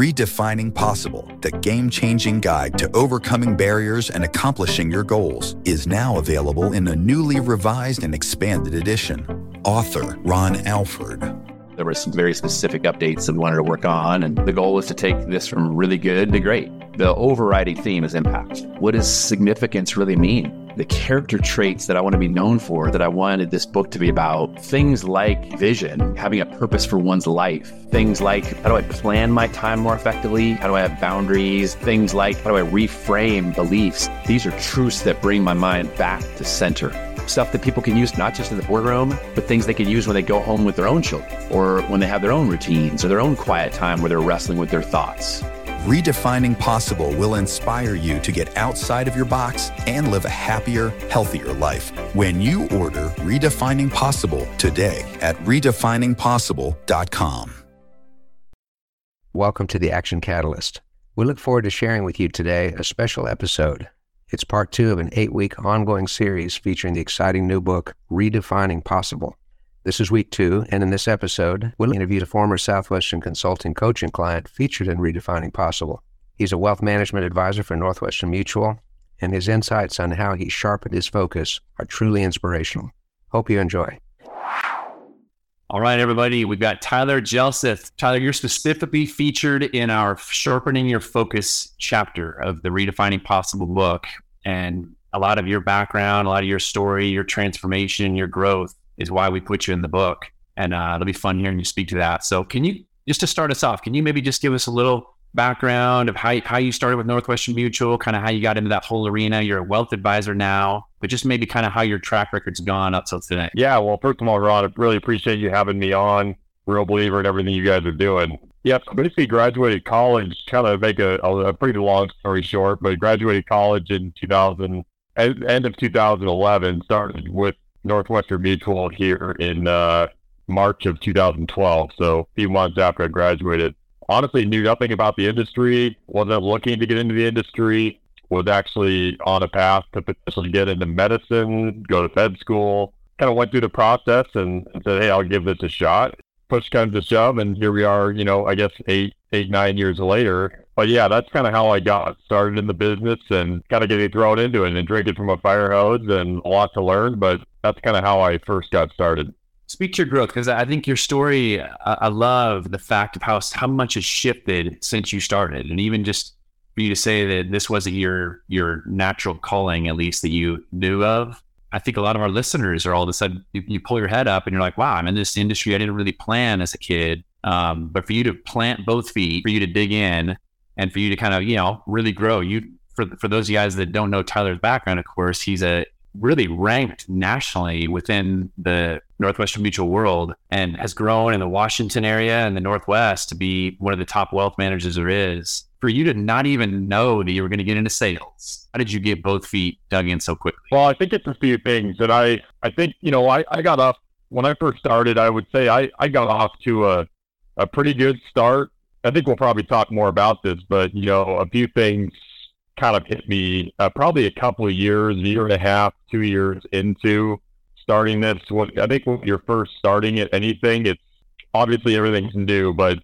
Redefining Possible, the game changing guide to overcoming barriers and accomplishing your goals, is now available in a newly revised and expanded edition. Author Ron Alford. There were some very specific updates that we wanted to work on, and the goal was to take this from really good to great. The overriding theme is impact. What does significance really mean? The character traits that I want to be known for, that I wanted this book to be about. Things like vision, having a purpose for one's life. Things like how do I plan my time more effectively? How do I have boundaries? Things like how do I reframe beliefs? These are truths that bring my mind back to center. Stuff that people can use not just in the boardroom, but things they can use when they go home with their own children or when they have their own routines or their own quiet time where they're wrestling with their thoughts. Redefining Possible will inspire you to get outside of your box and live a happier, healthier life when you order Redefining Possible today at redefiningpossible.com. Welcome to the Action Catalyst. We look forward to sharing with you today a special episode. It's part two of an eight week ongoing series featuring the exciting new book, Redefining Possible. This is week two, and in this episode, we'll interview a former Southwestern Consulting coaching client featured in Redefining Possible. He's a wealth management advisor for Northwestern Mutual, and his insights on how he sharpened his focus are truly inspirational. Hope you enjoy. All right, everybody, we've got Tyler Hjelseth. Tyler, you're specifically featured in our Sharpening Your Focus chapter of the Redefining Possible book. And a lot of your background, a lot of your story, your transformation, your growth is why we put you in the book. And uh, it'll be fun hearing you speak to that. So, can you just to start us off, can you maybe just give us a little background of how, how you started with Northwestern Mutual, kind of how you got into that whole arena? You're a wealth advisor now, but just maybe kind of how your track record's gone up till today. Yeah, well, first of all, Ron, I really appreciate you having me on. Real believer in everything you guys are doing. Yep, basically graduated college, kind of make a, a pretty long story short, but graduated college in 2000, end of 2011, started with Northwestern Mutual here in uh, March of 2012. So a few months after I graduated. Honestly, knew nothing about the industry. wasn't looking to get into the industry. Was actually on a path to potentially get into medicine, go to med school. Kind of went through the process and, said, "Hey, I'll give this a shot." Push comes to shove, and here we are. You know, I guess eight, eight, nine years later, but yeah, that's kind of how I got started in the business and kind of getting thrown into it and drinking from a fire hose and a lot to learn. But that's kind of how I first got started. Speak to your growth because I think your story. I love the fact of how how much has shifted since you started, and even just for you to say that this wasn't your your natural calling, at least that you knew of. I think a lot of our listeners are all of a sudden you, you pull your head up and you're like, wow, I'm in this industry I didn't really plan as a kid. Um, but for you to plant both feet, for you to dig in, and for you to kind of you know really grow, you for for those guys that don't know Tyler's background, of course, he's a really ranked nationally within the Northwestern Mutual world and has grown in the Washington area and the Northwest to be one of the top wealth managers there is. For you to not even know that you were going to get into sales, how did you get both feet dug in so quickly? Well, I think it's a few things that I, I think, you know, I, I got off when I first started, I would say I, I got off to a, a pretty good start. I think we'll probably talk more about this, but, you know, a few things kind of hit me uh, probably a couple of years, year and a half, two years into starting this. I think when you're first starting at anything, it's obviously everything's new, but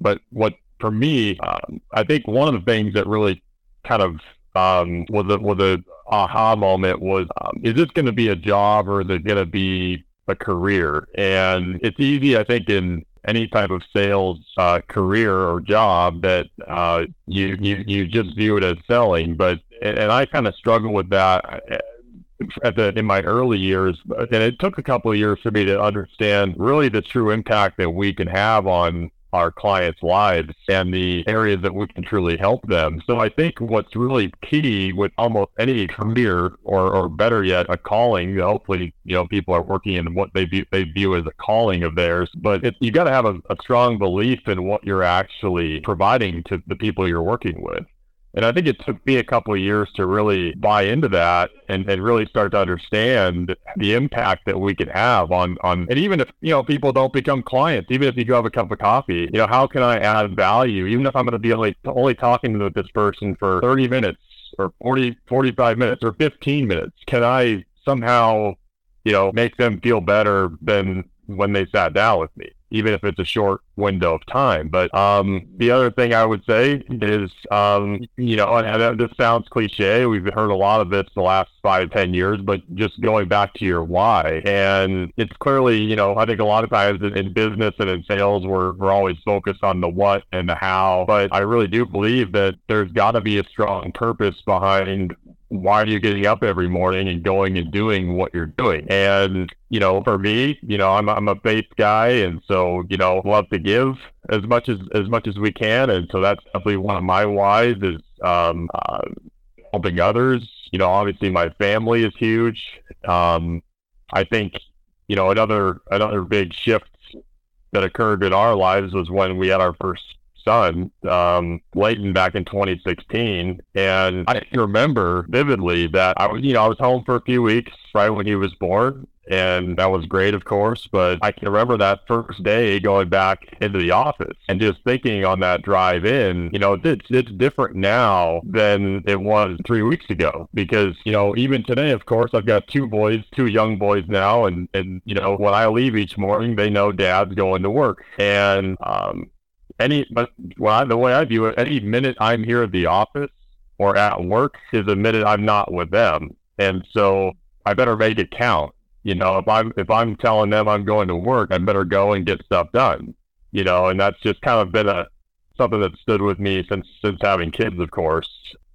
but what for me, um, I think one of the things that really kind of um, was a was a aha moment was um, is this going to be a job or is it going to be a career? And it's easy, I think, in any type of sales uh, career or job that uh, you, you you just view it as selling. But and I kind of struggle with that uh, at the in my early years, and it took a couple of years for me to understand really the true impact that we can have on our clients' lives and the areas that we can truly help them. So I think what's really key with almost any career, or, or better yet, a calling. Hopefully, you know, people are working in what they view, they view as a calling of theirs. But it, you got to have a, a strong belief in what you're actually providing to the people you're working with. And I think it took me a couple of years to really buy into that and, and really start to understand the impact that we can have on, on, and even if, you know, people don't become clients, even if you go have a cup of coffee, you know, how can I add value? Even if I'm to be only, only talking to this person for 30 minutes or 40, 45 minutes or 15 minutes, can I somehow, you know, make them feel better than when they sat down with me? Even if it's a short window of time. But um, the other thing I would say is, um, you know, and this sounds cliche. We've heard a lot of this the last five, ten years, but just going back to your why. And it's clearly, you know, I think a lot of times in, in business and in sales, we're, we're always focused on the what and the how. But I really do believe that there's got to be a strong purpose behind why are you getting up every morning and going and doing what you're doing? And, you know, for me, you know, I'm, I'm a faith guy. And so, you know, love to give as much as, as much as we can. And so that's definitely one of my whys is, um, uh, helping others. You know, obviously my family is huge. Um, I think, you know, another, another big shift that occurred in our lives was when we had our first son, um, Leighton, back in 2016. And I remember vividly that I was, you know, I was home for a few weeks right when he was born. And that was great, of course. But I can remember that first day going back into the office and just thinking on that drive in, you know, it's, it's different now than it was three weeks ago. Because, you know, even today, of course, I've got two boys, two young boys now. And, and you know, when I leave each morning, they know dad's going to work. And, um, any but well, the way I view it, any minute I'm here at the office or at work is a minute I'm not with them, and so I better make it count. You know, if I'm if I'm telling them I'm going to work, I better go and get stuff done. You know, and that's just kind of been a something that stood with me since since having kids, of course.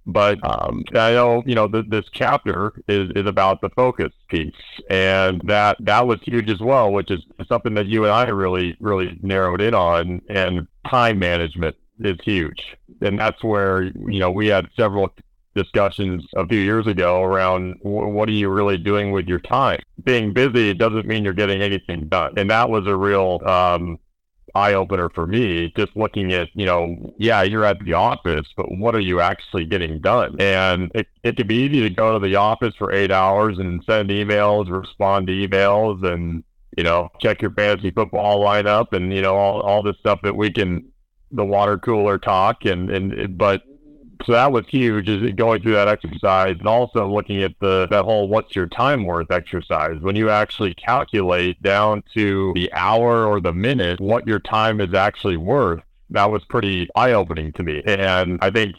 But um, I know, you know, th- this chapter is, is about the focus piece, and that that was huge as well, which is something that you and I really really narrowed in on. And time management is huge, and that's where you know we had several discussions a few years ago around w- what are you really doing with your time. Being busy doesn't mean you're getting anything done, and that was a real um, eye opener for me, just looking at, you know, yeah, you're at the office, but what are you actually getting done? And it, it can be easy to go to the office for eight hours and send emails, respond to emails, and, you know, check your fantasy football lineup and, you know, all, all this stuff that we can, the water cooler talk. And, and, but so that was huge is going through that exercise and also looking at the that whole what's your time worth exercise. When you actually calculate down to the hour or the minute what your time is actually worth that was pretty eye-opening to me. And i think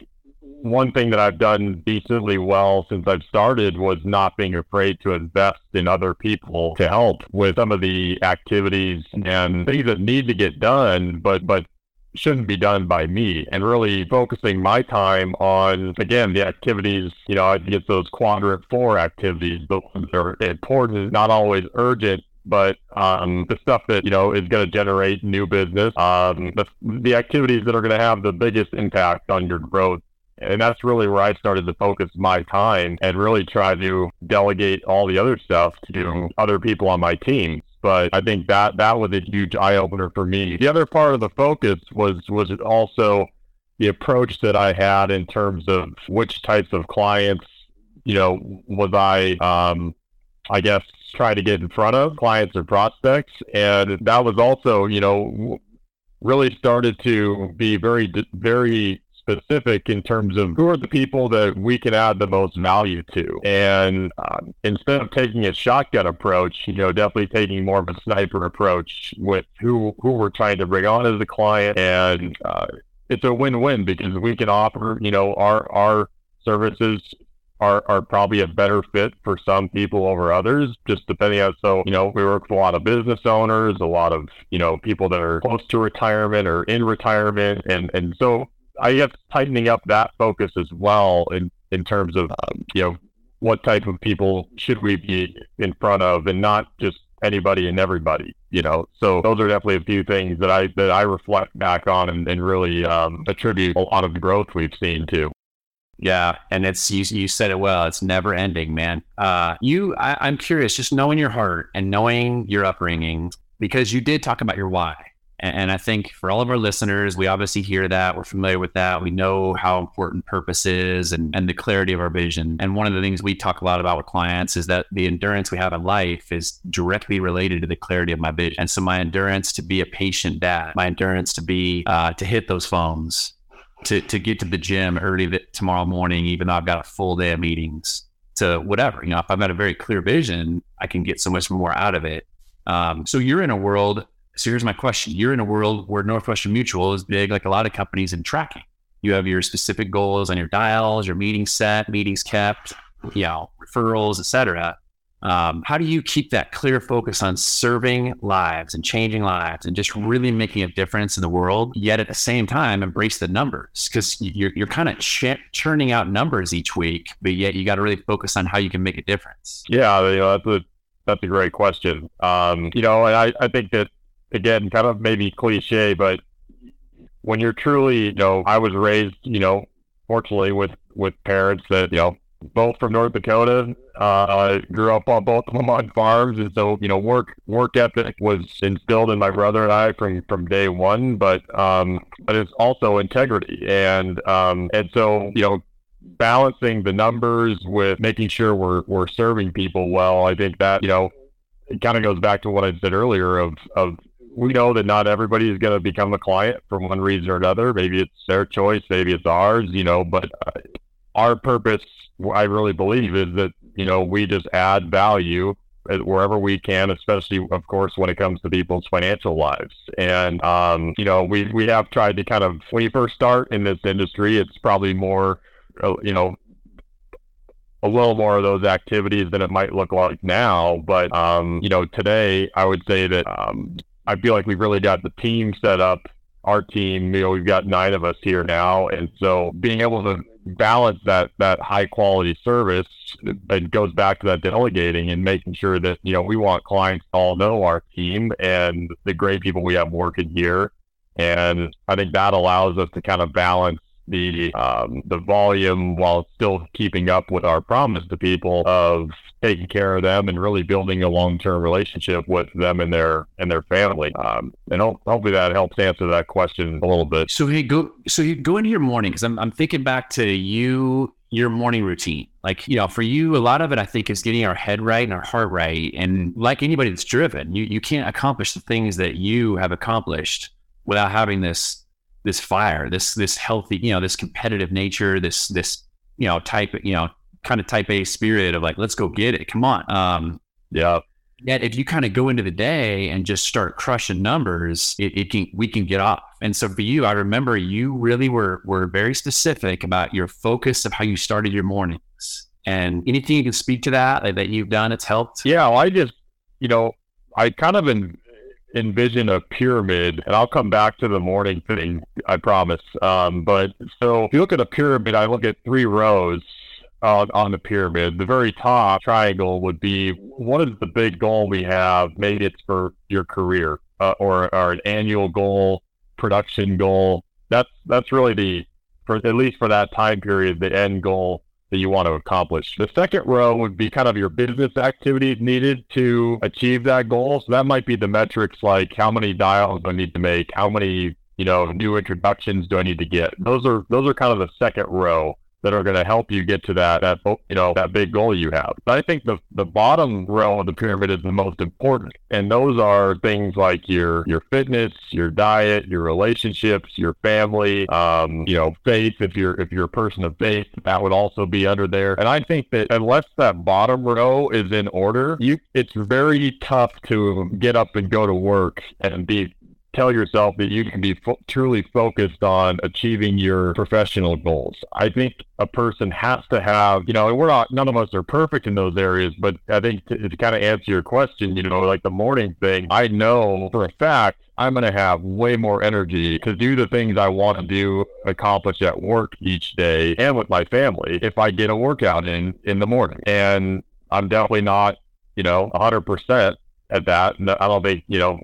one thing that I've done decently well since I've started was not being afraid to invest in other people to help with some of the activities and things that need to get done, but but shouldn't be done by me. And really focusing my time on again the activities you know i get those quadrant four activities the ones that are important not always urgent but um, the stuff that you know is going to generate new business um, the, the activities that are going to have the biggest impact on your growth. And that's really where I started to focus my time and really try to delegate all the other stuff to other people on my team but I think that that was a huge eye opener for me. The other part of the focus was was also the approach that I had in terms of which types of clients, you know, was I, um, I guess, trying to get in front of clients or prospects, and that was also, you know, really started to be very very specific in terms of who are the people that we can add the most value to. And uh, instead of taking a shotgun approach, you know, definitely taking more of a sniper approach with who who we're trying to bring on as a client. And uh, it's a win-win because we can offer, you know, our our services are, are probably a better fit for some people over others, just depending on. So, you know, we work with a lot of business owners, a lot of, you know, people that are close to retirement or in retirement. And, and so I guess tightening up that focus as well in in terms of um, you know what type of people should we be in front of, and not just anybody and everybody. You know, so those are definitely a few things that I that I reflect back on and, and really um, attribute a lot of the growth we've seen to. Yeah, and it's you. You said it well. It's never ending, man. Uh, you, I, I'm curious, just knowing your heart and knowing your upbringing, because you did talk about your why And I think for all of our listeners, we obviously hear that. We're familiar with that. We know how important purpose is and, and the clarity of our vision. And one of the things we talk a lot about with clients is that the endurance we have in life is directly related to the clarity of my vision. And so my endurance to be a patient dad, my endurance to be, uh, to hit those phones, to, to get to the gym early th- tomorrow morning, even though I've got a full day of meetings, to whatever. You know, if I've got a very clear vision, I can get so much more out of it. Um, so you're in a world so here's my question. You're in a world where Northwestern Mutual is big, like a lot of companies in tracking. You have your specific goals on your dials, your meetings set, meetings kept, you know, referrals, etc. Um, how do you keep that clear focus on serving lives and changing lives and just really making a difference in the world, yet at the same time embrace the numbers? Because you're, you're kind of ch- churning out numbers each week, but yet you got to really focus on how you can make a difference. Yeah, you know, that's a that's a great question. Um, you know, and I, I think that again, kind of maybe cliche, but when you're truly, you know, I was raised, you know, fortunately with with parents that, you know, both from North Dakota. Uh, grew up on both of them on farms, and so you know, work work ethic was instilled in my brother and I from from day one. But um, but it's also integrity, and um, and so you know, balancing the numbers with making sure we're we're serving people well. I think that you know, it kind of goes back to what I said earlier of of we know that not everybody is going to become a client for one reason or another. Maybe it's their choice, maybe it's ours, you know, but uh, our purpose, I really believe, is that, you know, we just add value wherever we can, especially, of course, when it comes to people's financial lives. And, um, you know, we, we have tried to kind of, when you first start in this industry, it's probably more, uh, you know, a little more of those activities than it might look like now. But, um, you know, today I would say that um, I feel like we've really got the team set up. Our team, you know, we've got nine of us here now, and so being able to balance that that high quality service, it goes back to that delegating and making sure that you know we want clients to all know our team and the great people we have working here, and I think that allows us to kind of balance the um, the volume while still keeping up with our promise to people of taking care of them and really building a long term relationship with them and their and their family. Um, and hopefully that helps answer that question a little bit. So hey, go so you go into your morning because I'm I'm thinking back to you your morning routine. Like, you know, for you, a lot of it, I think, is getting our head right and our heart right. And like anybody that's driven, you, you can't accomplish the things that you have accomplished without having this this fire, this this healthy, you know, this competitive nature, this this you know type, you know, kind of type A spirit of like, let's go get it. Come on. Um, yeah. Yet if you kind of go into the day and just start crushing numbers, it, it can we can get off. And so for you, I remember you really were were very specific about your focus of how you started your mornings. And anything you can speak to that that you've done, it's helped. Yeah, well, I just you know I kind of in, envision a pyramid, and I'll come back to the morning thing, I promise. Um, but so if you look at a pyramid, I look at three rows on, on the pyramid. The very top triangle would be what is the big goal we have? Maybe it's for your career uh, or, or an annual goal, production goal. That's that's really the for at least for that time period, the end goal that you want to accomplish. The second row would be kind of your business activities needed to achieve that goal. So that might be the metrics like how many dials do I need to make, how many you know new introductions do I need to get. Those are those are kind of the second row that are going to help you get to that that you know that big goal you have. But I think the the bottom row of the pyramid is the most important, and those are things like your your fitness, your diet, your relationships, your family, um, you know, faith. If you're if you're a person of faith, that would also be under there. And I think that unless that bottom row is in order, you it's very tough to get up and go to work and be tell yourself that you can be fo- truly focused on achieving your professional goals. I think a person has to have, you know, we're not, none of us are perfect in those areas, but I think to, to kind of answer your question, you know, like the morning thing, I know for a fact I'm going to have way more energy to do the things I want to do, accomplish at work each day and with my family if I get a workout in in the morning. And I'm definitely not, you know, 100% at that. I don't think, you know,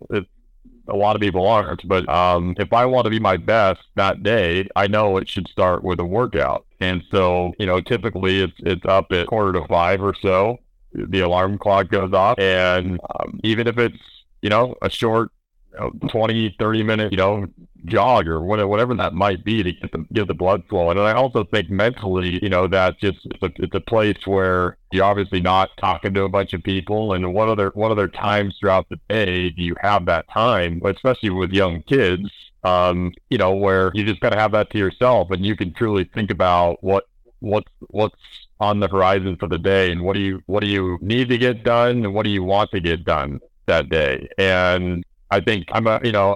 a lot of people aren't. But um, if I want to be my best that day, I know it should start with a workout. And so, you know, typically it's it's up at quarter to five or so. The alarm clock goes off, and um, even if it's you know a short know, 20, 30 minute, you know, jog or whatever that might be to get the get the blood flowing. And I also think mentally, you know, that just it's a, it's a place where you're obviously not talking to a bunch of people. And what other what other times throughout the day do you have that time, especially with young kids? Um, you know, where you just gotta have that to yourself and you can truly think about what what's what's on the horizon for the day and what do you what do you need to get done and what do you want to get done that day and i think i'm a you know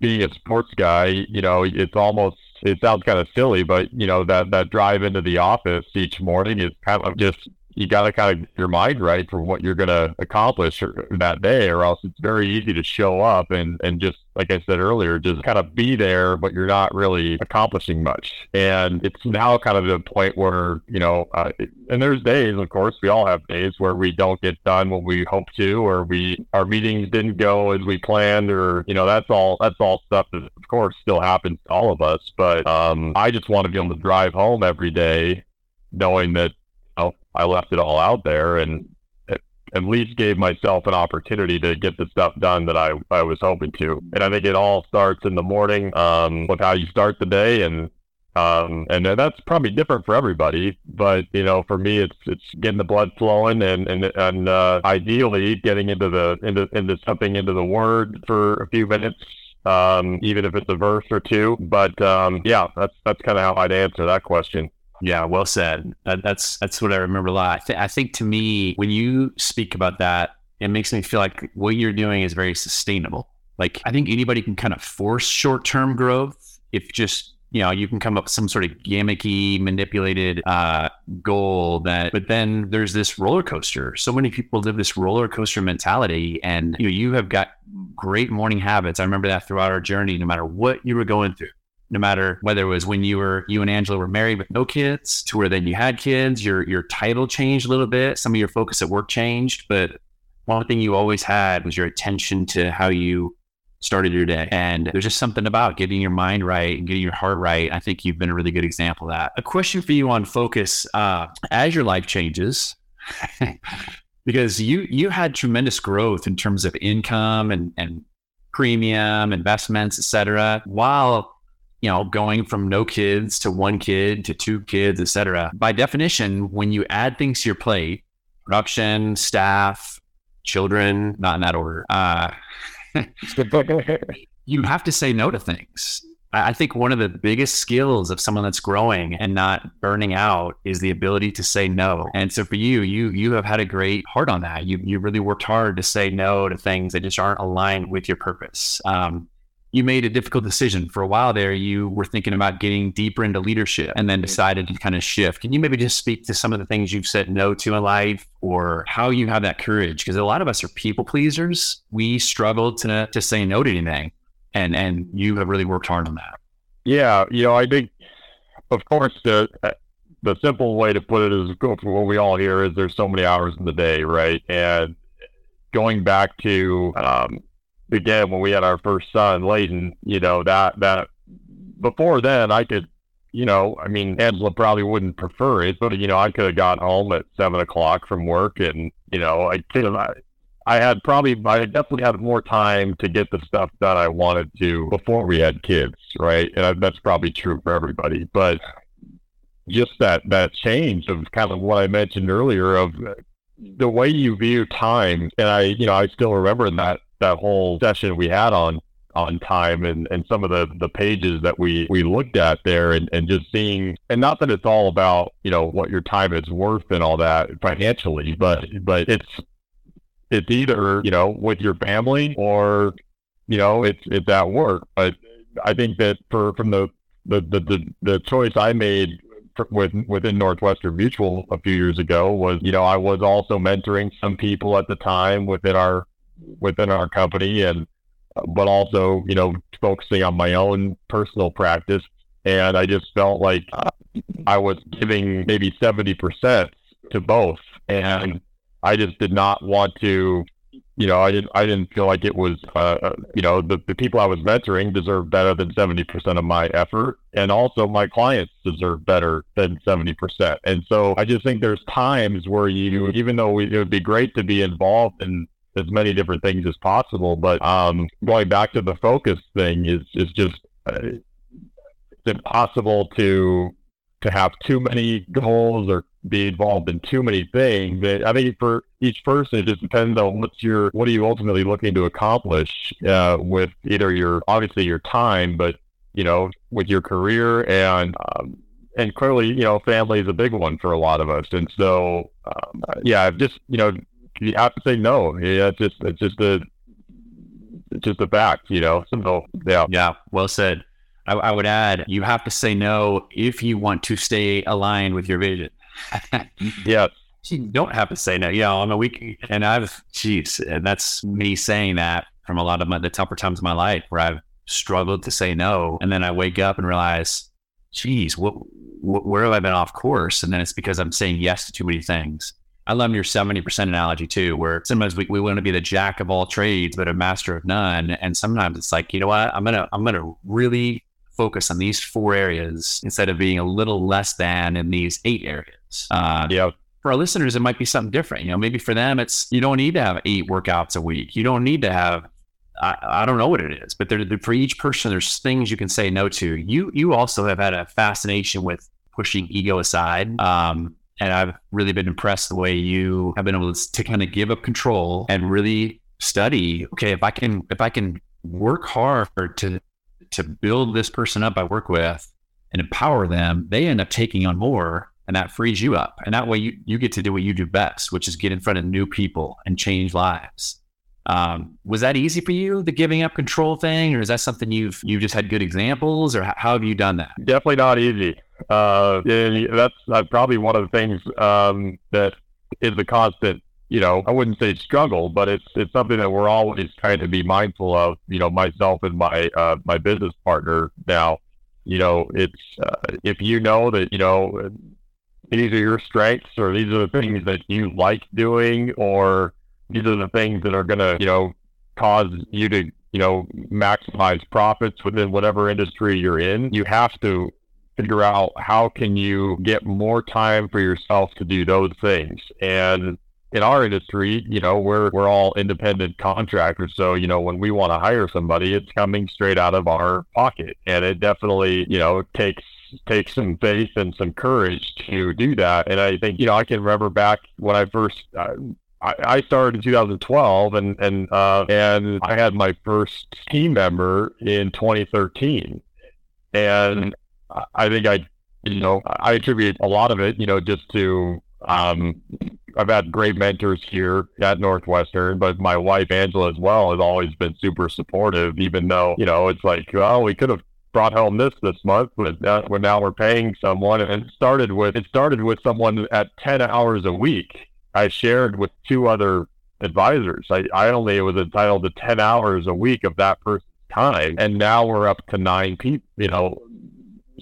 being a sports guy you know it's almost it sounds kind of silly but you know that that drive into the office each morning is kind of just you got to kind of your mind right for what you're going to accomplish that day, or else it's very easy to show up and and just like I said earlier, just kind of be there, but you're not really accomplishing much. And it's now kind of the point where you know, uh, and there's days, of course, we all have days where we don't get done what we hope to, or we our meetings didn't go as we planned, or you know, that's all that's all stuff that of course still happens to all of us. But um, I just want to be able to drive home every day knowing that I left it all out there and at least gave myself an opportunity to get the stuff done that I, I was hoping to. And I think it all starts in the morning um, with how you start the day and um, and that's probably different for everybody, but you know, for me, it's it's getting the blood flowing and and and uh, ideally getting into the into into something into the word for a few minutes, um, even if it's a verse or two. But um, yeah, that's that's kind of how I'd answer that question. Yeah, well said. That, that's that's what I remember a lot. I, th- I think to me, when you speak about that, it makes me feel like what you're doing is very sustainable. Like I think anybody can kind of force short term growth if just you know you can come up with some sort of gimmicky, manipulated uh, goal that. But then there's this roller coaster. So many people live this roller coaster mentality, and you know you have got great morning habits. I remember that throughout our journey, no matter what you were going through no matter whether it was when you were you and Angela were married with no kids to where then you had kids, your your title changed a little bit, some of your focus at work changed, but one thing you always had was your attention to how you started your day. And there's just something about getting your mind right and getting your heart right. I think you've been a really good example of that. A question for you on focus uh, as your life changes. because you you had tremendous growth in terms of income and, and premium investments, et cetera, while you know, going from no kids to one kid to two kids, et cetera. By definition, when you add things to your plate, production, staff, children, not in that order, uh, you have to say no to things. I think one of the biggest skills of someone that's growing and not burning out is the ability to say no. And so for you, you you have had a great heart on that. You you really worked hard to say no to things that just aren't aligned with your purpose. Um, you made a difficult decision for a while there. You were thinking about getting deeper into leadership and then decided to kind of shift. Can you maybe just speak to some of the things you've said no to in life or how you have that courage? Because a lot of us are people pleasers. We struggle to, to say no to anything. And, and you have really worked hard on that. Yeah. You know, I think, of course, the, the simple way to put it is what we all hear is there's so many hours in the day, right? And going back to, um, again when we had our first son, Layton, you know, that that before then I could you know, I mean, Angela probably wouldn't prefer it, but you know, I could have got home at seven o'clock from work, and you know, I could have. I, I had probably, I definitely had more time to get the stuff done I wanted to before we had kids, right? And I, that's probably true for everybody. But just that that change of kind of what I mentioned earlier of the way you view time, and I, you know, I still remember that that whole session we had on on time and, and some of the, the pages that we, we looked at there and, and just seeing and not that it's all about, you know, what your time is worth and all that financially, but but it's it's either, you know, with your family or, you know, it's it's at work. But I think that for from the the, the, the, the choice I made with, within Northwestern Mutual a few years ago was, you know, I was also mentoring some people at the time within our within our company and but also you know focusing on my own personal practice. And i just felt like i was giving maybe 70% to both. And i just did not want to you know i didn't i didn't feel like it was uh, uh you know the, the people i was mentoring deserve better than 70% of my effort. And also my clients deserve better than 70% and so i just think there's times where you even though we, it would be great to be involved in as many different things as possible. But um, going back to the focus thing is is just uh, it's impossible to to have too many goals or be involved in too many things. I think for each person, it just depends on what's your what are you ultimately looking to accomplish uh, with either your obviously your time, but you know with your career and um, and clearly you know family is a big one for a lot of us, and so um, yeah, just you know you have to say no. Yeah, it's just it's just a it's just a fact, you know. So yeah, yeah, well said. I, I would add, you have to say no if you want to stay aligned with your vision. yeah. You don't have to say no. Yeah, on a week, and I've, geez, and that's me saying that from a lot of my, the tougher times of my life where I've struggled to say no, and then I wake up and realize, geez, what, what where have I been off course? And then it's because I'm saying yes to too many things. I love your 70% analogy too, where sometimes we, we want to be the jack of all trades, but a master of none. And sometimes it's like, you know what? I'm going to, I'm to really focus on these four areas instead of being a little less than in these eight areas. Uh, yeah. For our listeners, it might be something different. You know, maybe for them, it's you don't need to have eight workouts a week. You don't need to have I, I, don't know what it is, but there, for each person, there's things you can say no to. You you also have had a fascination with pushing ego aside, um, and I've really been impressed the way you have been able to, kind of give up control and really study. Okay, if I can if I can work hard to to build this person up I work with and empower them, they end up taking on more and that frees you up. And that way you, you get to do what you do best, which is get in front of new people and change lives. Um, was that easy for you, the giving up control thing, or is that something you've you've just had good examples, or how have you done that? Definitely not easy. Uh, that's uh, probably one of the things um, that is a constant you know, I wouldn't say struggle, but it's it's something that we're always trying to be mindful of. You know, myself and my uh, my business partner now. You know, it's uh, if you know that you know these are your strengths or these are the things that you like doing or these are the things that are going to you know cause you to you know maximize profits within whatever industry you're in. You have to figure out how can you get more time for yourself to do those things and in our industry, you know, we're we're all independent contractors. So, you know, when we want to hire somebody, it's coming straight out of our pocket. And it definitely, you know, takes takes some faith and some courage to do that. And I think, you know, I can remember back when I first uh, I, started in 2012 and and uh, and I had my first team member in 2013. And I think I you know, I attribute a lot of it, you know, just to um, I've had great mentors here at Northwestern, but my wife Angela as well has always been super supportive. Even though you know it's like, oh, we could have brought home this this month, but now, well, now we're paying someone, and it started with it started with someone at ten hours a week. I shared with two other advisors. I, I only was entitled to ten hours a week of that person's time, and now we're up to nine people. You know,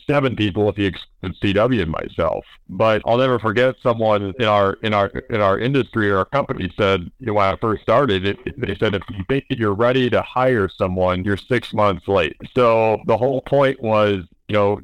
seven people if you exclude CW and myself. But I'll never forget someone in our in our in our industry or our company said you know, when I first started, it, they said if you think you're ready to hire someone, you're six months late. So the whole point was, you know.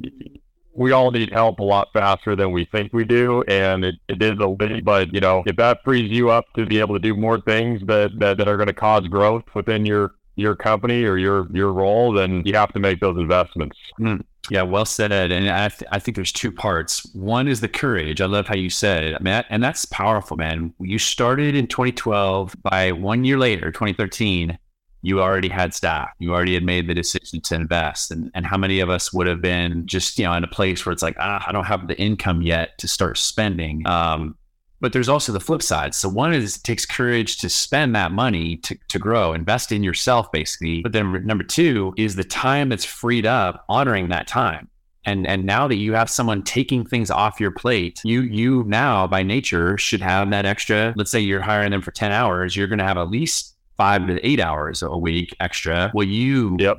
We all need help a lot faster than we think we do, and it, it is a bit. But you know, if that frees you up to be able to do more things that that, that are going to cause growth within your your company or your your role, then you have to make those investments. Mm. Yeah, well said. And I, th- I think there's two parts. One is the courage. I love how you said it. Mean, and that's powerful, man. You started in 2012. By one year later, 2013, you already had staff. You already had made the decision to invest. And, and how many of us would have been just, you know, in a place where it's like, ah, I don't have the income yet to start spending. Um, but there's also the flip side. So one is it takes courage to spend that money to, to grow, invest in yourself, basically. But then number two is the time that's freed up, honoring that time. And and now that you have someone taking things off your plate, you you now by nature should have that extra. Let's say you're hiring them for 10 hours, you're gonna have at least five to eight hours a week extra. Will you yep.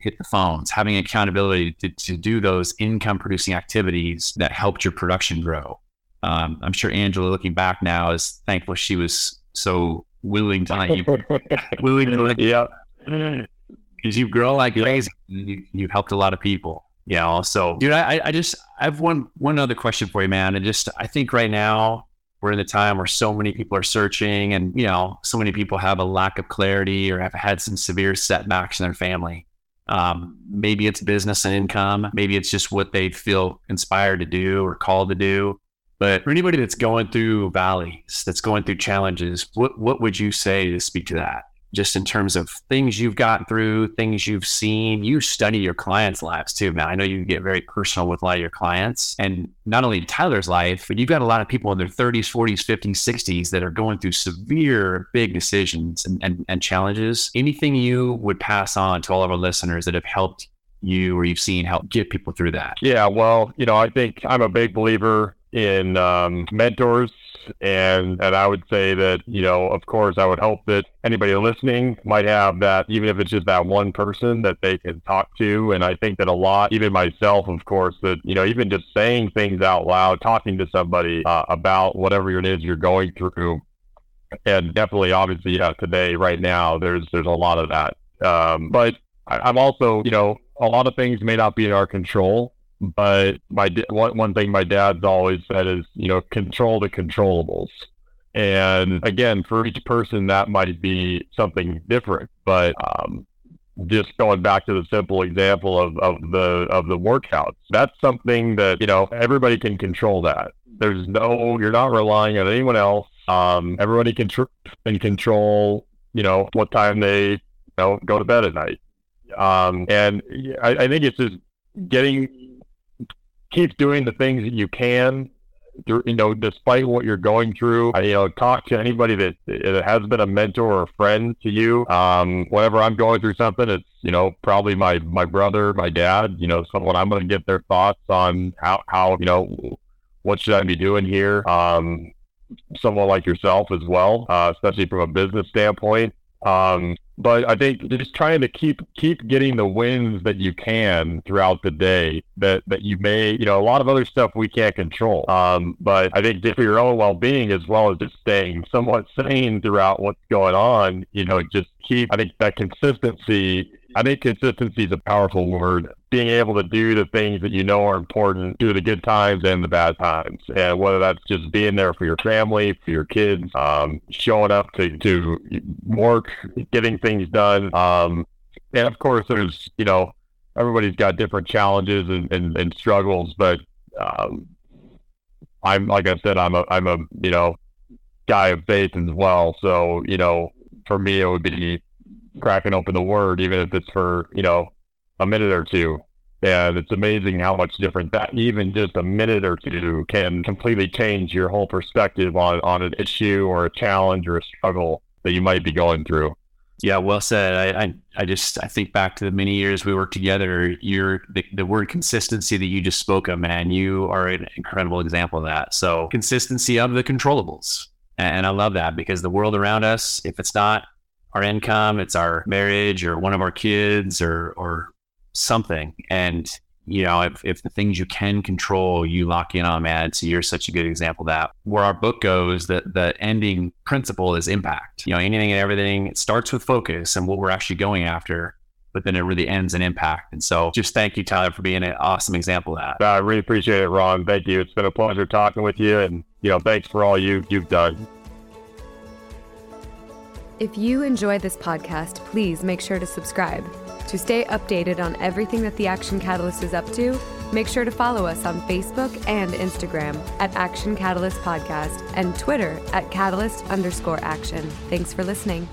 hit the phones, having accountability to, to do those income producing activities that helped your production grow? Um, I'm sure Angela, looking back now, is thankful she was so willing to let you, willing to let yeah, because you grow like crazy. You, you've helped a lot of people. Yeah. You know? So, dude, I, I just I have one one other question for you, man. And just I think right now we're in the time where so many people are searching and, you know, so many people have a lack of clarity or have had some severe setbacks in their family. Um, maybe it's business and income. Maybe it's just what they feel inspired to do or called to do. But for anybody that's going through valleys, that's going through challenges, what what would you say to speak to that? Just in terms of things you've gotten through, things you've seen. You study your clients' lives too, man. I know you get very personal with a lot of your clients, and not only Tyler's life, but you've got a lot of people in their 30s, 40s, 50s, 60s that are going through severe, big decisions and, and, and challenges. Anything you would pass on to all of our listeners that have helped you or you've seen help get people through that? Yeah, well, you know, I think I'm a big believer in um, mentors. And, and I would say that, you know, of course, I would hope that anybody listening might have that, even if it's just that one person that they can talk to. And I think that a lot, even myself, of course, that, you know, even just saying things out loud, talking to somebody uh, about whatever it is you're going through. And definitely, obviously, yeah, today, right now, there's there's a lot of that. Um, but I, I'm also, you know, a lot of things may not be in our control but my one thing my dad's always said is you know control the controllables. And again for each person that might be something different. But um, just going back to the simple example of, of the of the workouts that's something that you know everybody can control that. There's no you're not relying on anyone else. Um, everybody can, tr- can control you know what time they you know go to bed at night. Um, and I, I think it's just getting keep doing the things that you can you know, despite what you're going through, I, you know, talk to anybody that, that has been a mentor or a friend to you. Um, whenever I'm going through something, it's, you know, probably my, my brother, my dad, you know, someone I'm going to get their thoughts on how, how, you know, what should I be doing here? Um, someone like yourself as well, uh, especially from a business standpoint. Um, but I think just trying to keep keep getting the wins that you can throughout the day that that you may you know a lot of other stuff we can't control. Um, but I think for your own well being as well as just staying somewhat sane throughout what's going on, you know, just keep I think that consistency I think consistency is a powerful word. Being able to do the things that you know are important through the good times and the bad times. And whether that's just being there for your family, for your kids, um, showing up to, to work, getting things done. Um, and of course, there's, you know, everybody's got different challenges and, and, and struggles, but um, I'm, like I said, I'm a, I'm a, you know, guy of faith as well. So, you know, for me, it would be cracking open the word, even if it's for, you know, a minute or two. And it's amazing how much different that even just a minute or two can completely change your whole perspective on, on an issue or a challenge or a struggle that you might be going through. Yeah, well said. I, I, I just I think back to the many years we worked together. You're the, the word consistency that you just spoke of, man. You are an incredible example of that. So consistency of the controllables, and I love that because the world around us, if it's not our income, it's our marriage or one of our kids or or something. And you know, if, if the things you can control, you lock in on, man. So you're such a good example of that. Where our book goes, that the ending principle is impact. You know, anything and everything, it starts with focus and what we're actually going after, but then it really ends in impact. And so just thank you, Tyler, for being an awesome example of that. I really appreciate it, Ron. Thank you. It's been a pleasure talking with you and you know, thanks for all you you've done. If you enjoy this podcast, please make sure to subscribe. To stay updated on everything that the Action Catalyst is up to, make sure to follow us on Facebook and Instagram at Action Catalyst Podcast and Twitter at Catalyst underscore action. Thanks for listening.